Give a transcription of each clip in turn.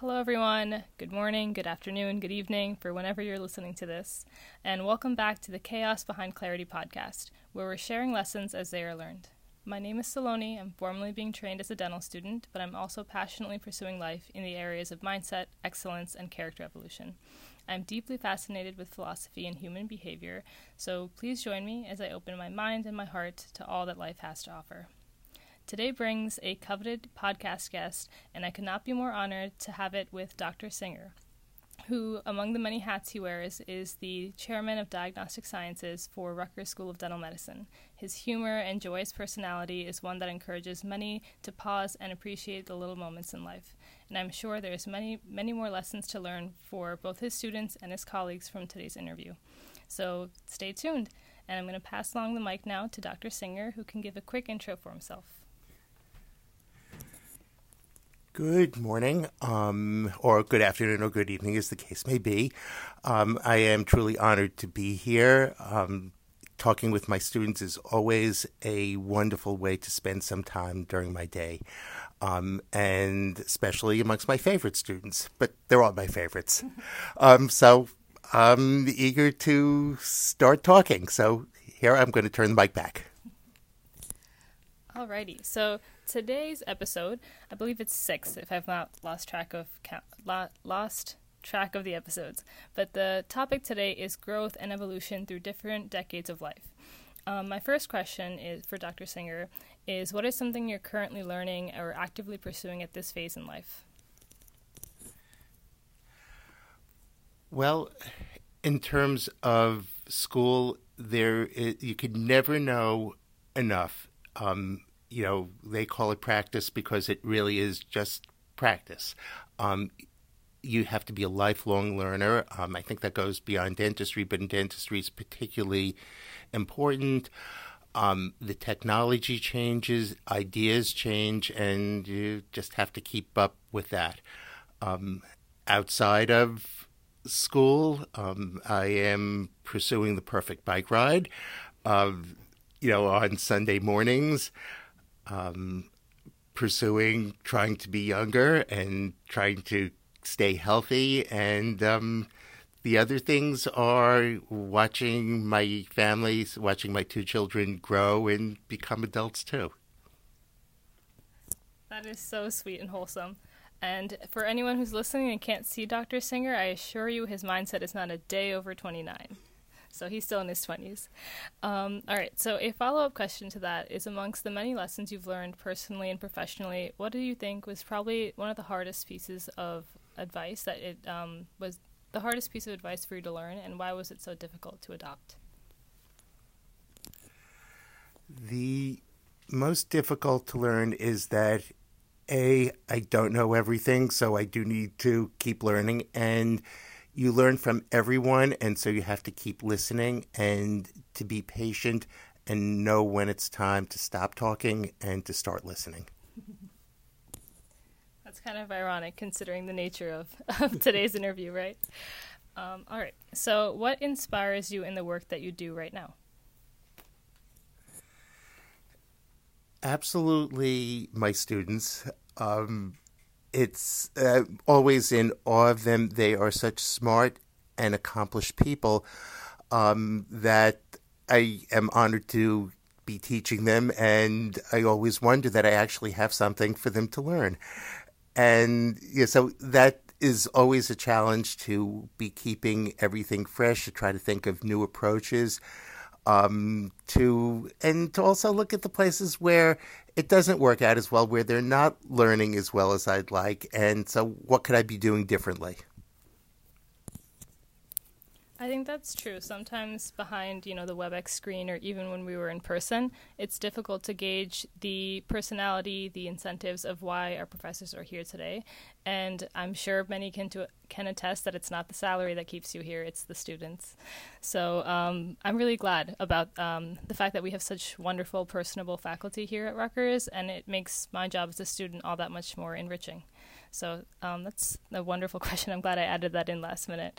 Hello, everyone. Good morning, good afternoon, good evening for whenever you're listening to this. And welcome back to the Chaos Behind Clarity podcast, where we're sharing lessons as they are learned. My name is Saloni. I'm formally being trained as a dental student, but I'm also passionately pursuing life in the areas of mindset, excellence, and character evolution. I'm deeply fascinated with philosophy and human behavior, so please join me as I open my mind and my heart to all that life has to offer. Today brings a coveted podcast guest, and I could not be more honored to have it with Dr. Singer, who, among the many hats he wears, is the chairman of diagnostic sciences for Rutgers School of Dental Medicine. His humor and joyous personality is one that encourages many to pause and appreciate the little moments in life. And I'm sure there's many, many more lessons to learn for both his students and his colleagues from today's interview. So stay tuned. And I'm going to pass along the mic now to Dr. Singer, who can give a quick intro for himself. Good morning, um, or good afternoon, or good evening, as the case may be. Um, I am truly honored to be here. Um, talking with my students is always a wonderful way to spend some time during my day, um, and especially amongst my favorite students. But they're all my favorites. Um, so I'm eager to start talking. So here I'm going to turn the mic back. Alrighty, so today's episode, I believe it's six, if I've not lost track of count, lost track of the episodes. But the topic today is growth and evolution through different decades of life. Um, my first question is for Dr. Singer is what is something you're currently learning or actively pursuing at this phase in life? Well, in terms of school, there is, you could never know enough um, you know, they call it practice because it really is just practice. Um, you have to be a lifelong learner. Um, I think that goes beyond dentistry, but in dentistry is particularly important. Um, the technology changes, ideas change, and you just have to keep up with that. Um, outside of school, um, I am pursuing the perfect bike ride. Uh, you know, on Sunday mornings, um, pursuing trying to be younger and trying to stay healthy. And um, the other things are watching my family, watching my two children grow and become adults too. That is so sweet and wholesome. And for anyone who's listening and can't see Dr. Singer, I assure you his mindset is not a day over 29 so he's still in his 20s. Um, all right, so a follow up question to that is amongst the many lessons you've learned personally and professionally, what do you think was probably one of the hardest pieces of advice that it um, was the hardest piece of advice for you to learn, and why was it so difficult to adopt? The most difficult to learn is that a I don't know everything, so I do need to keep learning and you learn from everyone, and so you have to keep listening and to be patient and know when it's time to stop talking and to start listening. That's kind of ironic considering the nature of, of today's interview, right? Um, all right. So, what inspires you in the work that you do right now? Absolutely, my students. Um, it's uh, always in awe of them. They are such smart and accomplished people um, that I am honored to be teaching them, and I always wonder that I actually have something for them to learn. And yeah, so that is always a challenge to be keeping everything fresh, to try to think of new approaches um, to and to also look at the places where it doesn't work out as well, where they're not learning as well as I'd like, and so what could I be doing differently? I think that's true. Sometimes behind, you know, the WebEx screen or even when we were in person, it's difficult to gauge the personality, the incentives of why our professors are here today. And I'm sure many can to, can attest that it's not the salary that keeps you here; it's the students. So um, I'm really glad about um, the fact that we have such wonderful, personable faculty here at Rutgers, and it makes my job as a student all that much more enriching. So um, that's a wonderful question. I'm glad I added that in last minute.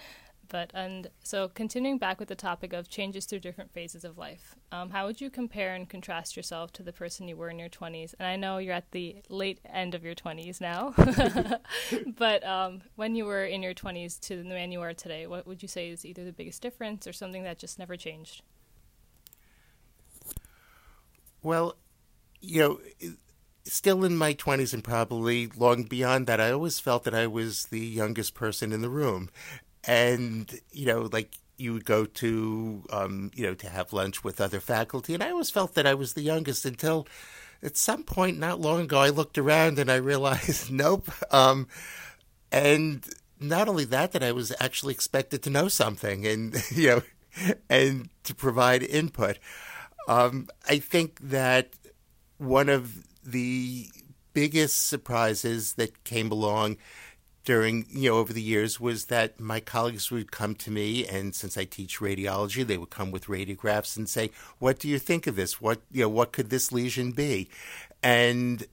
But and so continuing back with the topic of changes through different phases of life, um, how would you compare and contrast yourself to the person you were in your 20s? And I know you're at the late end of your 20s now, but um, when you were in your 20s to the man you are today, what would you say is either the biggest difference or something that just never changed? Well, you know, still in my 20s and probably long beyond that, I always felt that I was the youngest person in the room. And, you know, like you would go to, um, you know, to have lunch with other faculty. And I always felt that I was the youngest until at some point not long ago, I looked around and I realized, nope. Um, and not only that, that I was actually expected to know something and, you know, and to provide input. Um, I think that one of the biggest surprises that came along during you know over the years was that my colleagues would come to me and since I teach radiology they would come with radiographs and say what do you think of this? What you know what could this lesion be? And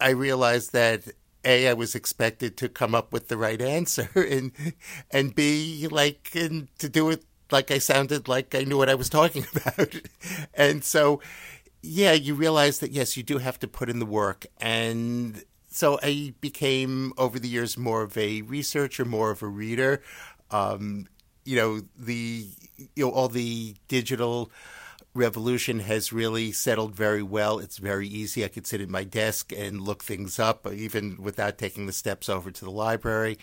I realized that a I was expected to come up with the right answer and and b like and to do it like I sounded like I knew what I was talking about. And so yeah, you realize that yes, you do have to put in the work, and so I became over the years more of a researcher, more of a reader. Um, you know, the you know all the digital revolution has really settled very well. It's very easy. I could sit at my desk and look things up, even without taking the steps over to the library.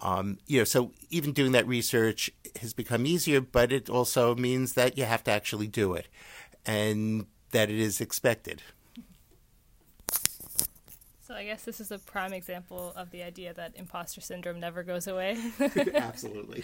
Um, you know, so even doing that research has become easier, but it also means that you have to actually do it. And that it is expected. So I guess this is a prime example of the idea that imposter syndrome never goes away. Absolutely.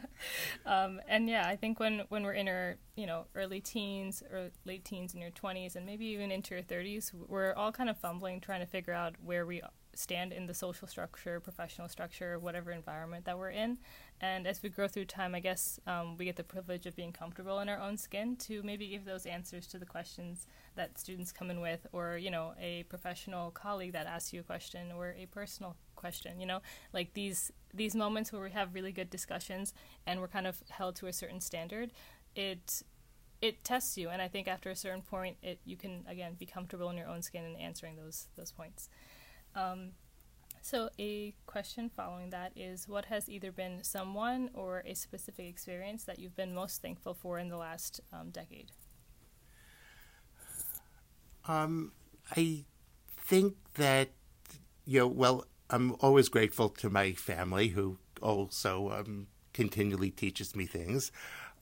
um, and yeah, I think when, when we're in our you know early teens or late teens in your 20s and maybe even into your 30s, we're all kind of fumbling trying to figure out where we stand in the social structure, professional structure, whatever environment that we're in. And as we grow through time, I guess um, we get the privilege of being comfortable in our own skin to maybe give those answers to the questions that students come in with, or you know, a professional colleague that asks you a question, or a personal question. You know, like these these moments where we have really good discussions and we're kind of held to a certain standard. It it tests you, and I think after a certain point, it you can again be comfortable in your own skin and answering those those points. Um, so, a question following that is what has either been someone or a specific experience that you've been most thankful for in the last um, decade? Um, I think that, you know, well, I'm always grateful to my family who also um, continually teaches me things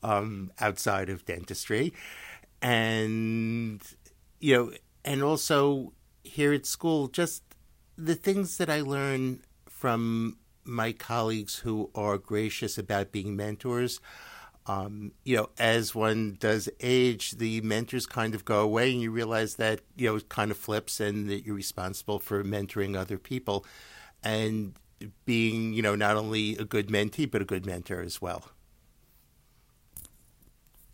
um, outside of dentistry. And, you know, and also here at school, just the things that I learn from my colleagues who are gracious about being mentors. Um, you know, as one does age, the mentors kind of go away, and you realize that you know it kind of flips, and that you're responsible for mentoring other people, and being you know not only a good mentee but a good mentor as well.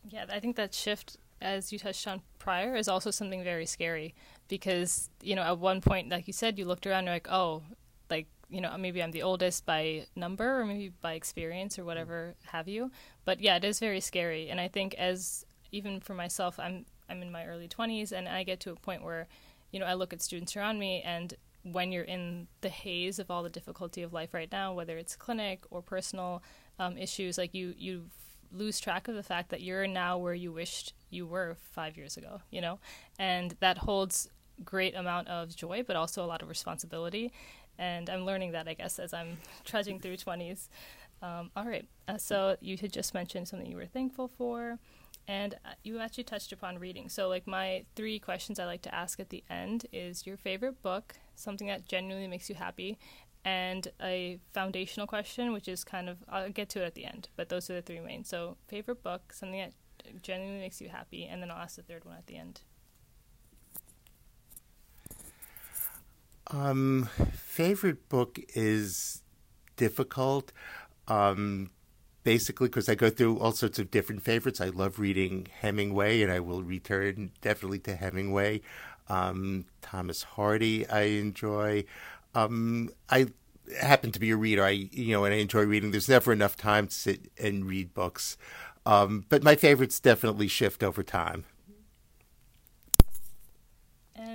Yeah, I think that shift, as you touched on prior, is also something very scary because you know at one point like you said you looked around and you're like oh like you know maybe i'm the oldest by number or maybe by experience or whatever have you. But yeah it is very scary. And i think as even for myself i'm i'm in my early 20s and i get to a point where you know i look at students around me and when you're in the haze of all the difficulty of life right now whether it's clinic or personal um, issues like you you lose track of the fact that you're now where you wished you were five years ago you know? And that holds great amount of joy, but also a lot of responsibility. And I'm learning that, I guess, as I'm trudging through 20s. Um, all right. Uh, so you had just mentioned something you were thankful for, and uh, you actually touched upon reading. So, like, my three questions I like to ask at the end is your favorite book, something that genuinely makes you happy, and a foundational question, which is kind of, I'll get to it at the end, but those are the three main. So, favorite book, something that genuinely makes you happy, and then I'll ask the third one at the end. Um, favorite book is difficult. Um, basically, because I go through all sorts of different favorites. I love reading Hemingway, and I will return definitely to Hemingway. Um, Thomas Hardy, I enjoy. Um, I happen to be a reader. I you know, and I enjoy reading. There's never enough time to sit and read books, um, but my favorites definitely shift over time.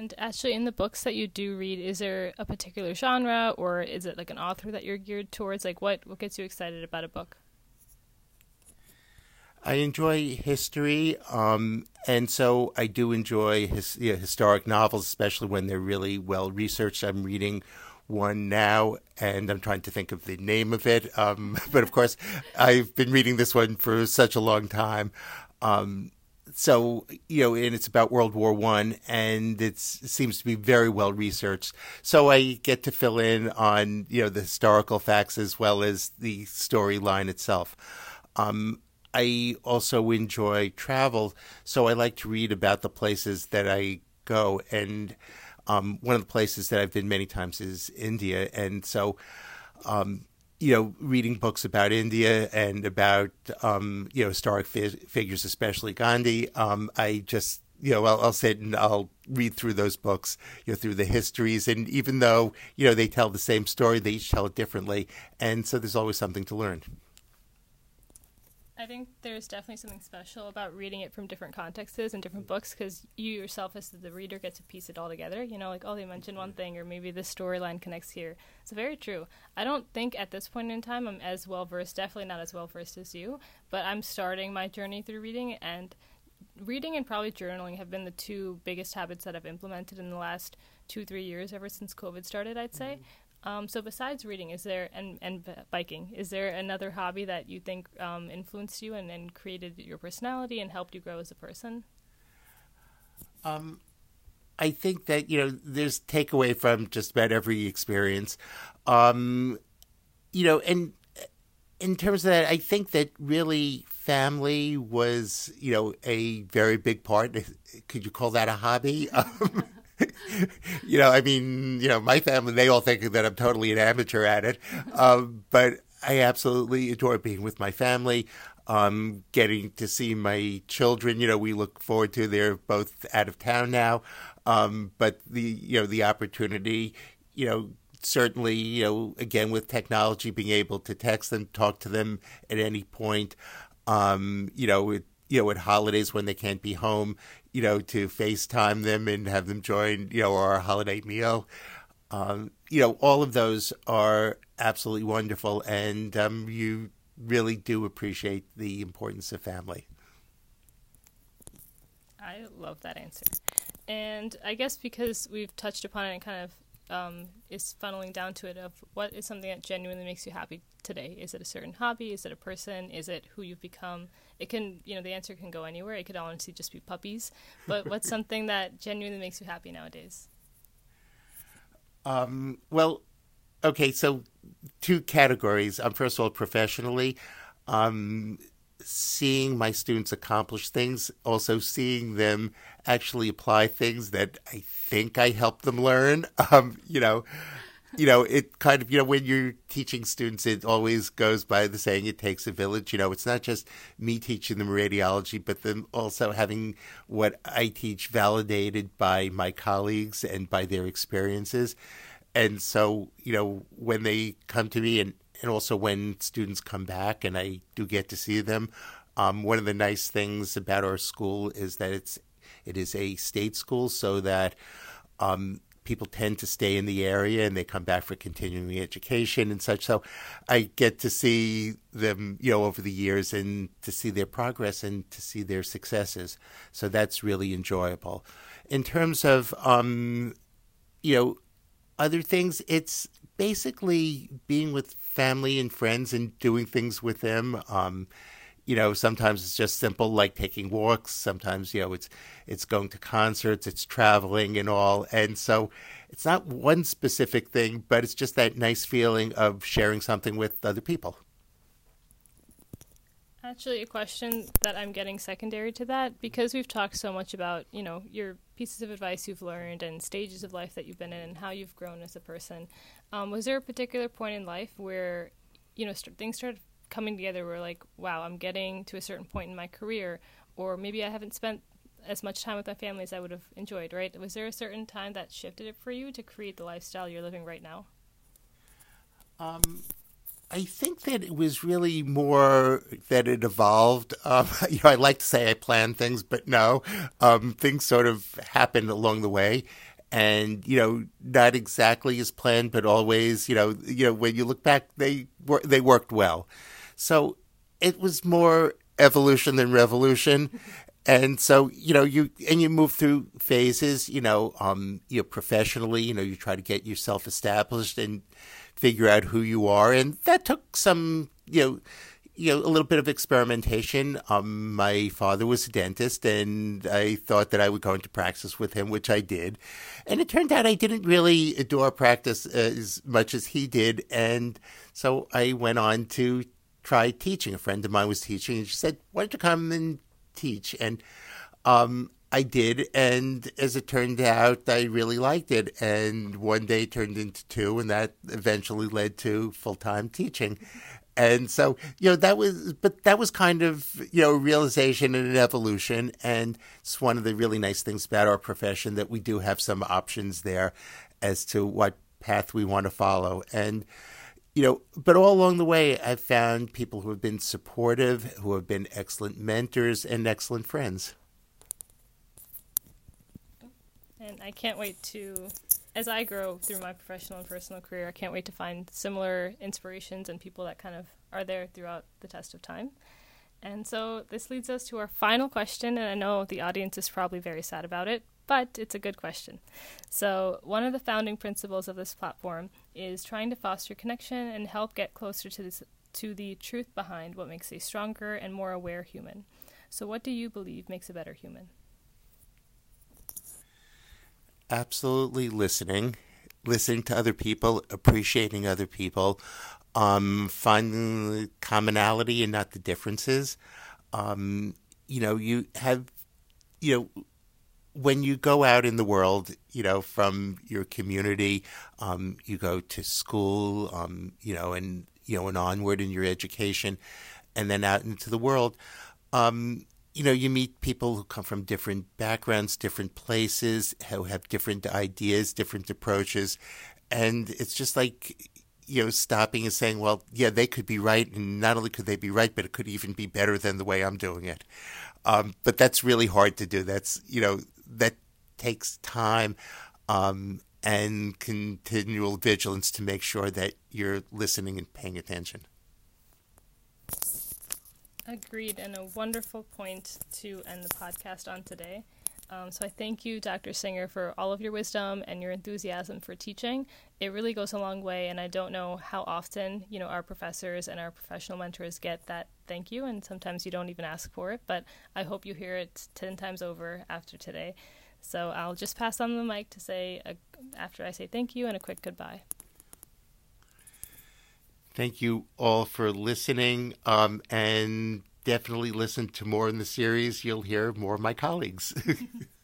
And actually, in the books that you do read, is there a particular genre, or is it like an author that you're geared towards? Like, what what gets you excited about a book? I enjoy history, um, and so I do enjoy his, you know, historic novels, especially when they're really well researched. I'm reading one now, and I'm trying to think of the name of it. Um, but of course, I've been reading this one for such a long time. Um, so you know, and it's about World War One, and it seems to be very well researched. So I get to fill in on you know the historical facts as well as the storyline itself. Um, I also enjoy travel, so I like to read about the places that I go. And um, one of the places that I've been many times is India, and so um, you know, reading books about India and about um, you know historic fi- figures, especially Gandhi. Um, I just you know, I'll, I'll, sit and I'll read through those books, you know, through the histories, and even though you know they tell the same story, they each tell it differently, and so there's always something to learn. I think there's definitely something special about reading it from different contexts and different books because you yourself, as the reader, get to piece it all together. You know, like, oh, they mentioned one thing, or maybe this storyline connects here. It's very true. I don't think at this point in time I'm as well versed, definitely not as well versed as you, but I'm starting my journey through reading, and reading and probably journaling have been the two biggest habits that I've implemented in the last two, three years, ever since COVID started, I'd say. Mm-hmm. Um, so besides reading, is there and and biking, is there another hobby that you think um, influenced you and, and created your personality and helped you grow as a person? Um, I think that you know there's takeaway from just about every experience, um, you know, and in terms of that, I think that really family was you know a very big part. Could you call that a hobby? Um, you know, I mean, you know, my family, they all think that I'm totally an amateur at it. Um, but I absolutely adore being with my family, um, getting to see my children. You know, we look forward to, they're both out of town now. Um, but the, you know, the opportunity, you know, certainly, you know, again, with technology, being able to text them, talk to them at any point, um, you know, it, you know, at holidays when they can't be home, you know, to FaceTime them and have them join, you know, our holiday meal. Um, you know, all of those are absolutely wonderful, and um, you really do appreciate the importance of family. I love that answer. And I guess because we've touched upon it and kind of um, is funneling down to it of what is something that genuinely makes you happy today. Is it a certain hobby? Is it a person? Is it who you've become? It can, you know, the answer can go anywhere. It could honestly just be puppies. But what's something that genuinely makes you happy nowadays? Um, well, okay, so two categories. Um, first of all, professionally, um, seeing my students accomplish things, also seeing them actually apply things that I think I helped them learn. Um, you know, you know, it kind of, you know, when you're teaching students, it always goes by the saying, it takes a village. You know, it's not just me teaching them radiology, but then also having what I teach validated by my colleagues and by their experiences. And so, you know, when they come to me and and also when students come back and I do get to see them. Um, one of the nice things about our school is that it's it is a state school, so that um, people tend to stay in the area and they come back for continuing education and such. So I get to see them, you know, over the years and to see their progress and to see their successes. So that's really enjoyable. In terms of, um, you know, other things, it's basically being with family and friends and doing things with them. Um, you know, sometimes it's just simple like taking walks. Sometimes, you know, it's it's going to concerts, it's traveling and all. And so it's not one specific thing, but it's just that nice feeling of sharing something with other people. Actually, a question that I'm getting secondary to that because we've talked so much about, you know, your pieces of advice you've learned and stages of life that you've been in and how you've grown as a person. Um, was there a particular point in life where, you know, st- things started coming together where, like, wow, I'm getting to a certain point in my career, or maybe I haven't spent as much time with my family as I would have enjoyed, right? Was there a certain time that shifted it for you to create the lifestyle you're living right now? Um, I think that it was really more that it evolved. Um, you know, I like to say I plan things, but no, um, things sort of happened along the way, and you know, not exactly as planned, but always, you know, you know, when you look back, they were they worked well. So it was more evolution than revolution. And so, you know, you and you move through phases, you know, um, you know, professionally, you know, you try to get yourself established and figure out who you are. And that took some, you know, you know, a little bit of experimentation. Um, my father was a dentist, and I thought that I would go into practice with him, which I did. And it turned out I didn't really adore practice as much as he did, and so I went on to try teaching. A friend of mine was teaching, and she said, "Why don't you come and teach?" And um, I did, and as it turned out, I really liked it. And one day turned into two, and that eventually led to full time teaching. And so, you know, that was, but that was kind of, you know, realization and an evolution. And it's one of the really nice things about our profession that we do have some options there as to what path we want to follow. And, you know, but all along the way, I've found people who have been supportive, who have been excellent mentors and excellent friends. And I can't wait to, as I grow through my professional and personal career, I can't wait to find similar inspirations and people that kind of are there throughout the test of time. And so this leads us to our final question, and I know the audience is probably very sad about it, but it's a good question. So, one of the founding principles of this platform is trying to foster connection and help get closer to this, to the truth behind what makes a stronger and more aware human. So, what do you believe makes a better human? Absolutely listening, listening to other people, appreciating other people, um, finding the commonality and not the differences. Um, you know, you have, you know, when you go out in the world, you know, from your community, um, you go to school, um, you know, and you know, and onward in your education, and then out into the world. Um, you know, you meet people who come from different backgrounds, different places, who have different ideas, different approaches, and it's just like you know, stopping and saying, well, yeah, they could be right, and not only could they be right, but it could even be better than the way I'm doing it. Um, but that's really hard to do. That's you know, that takes time um, and continual vigilance to make sure that you're listening and paying attention. Agreed, and a wonderful point to end the podcast on today. Um, so I thank you, Dr. Singer, for all of your wisdom and your enthusiasm for teaching. It really goes a long way, and I don't know how often you know our professors and our professional mentors get that thank you, and sometimes you don't even ask for it. But I hope you hear it ten times over after today. So I'll just pass on the mic to say, a, after I say thank you, and a quick goodbye. Thank you all for listening, um, and definitely listen to more in the series. You'll hear more of my colleagues.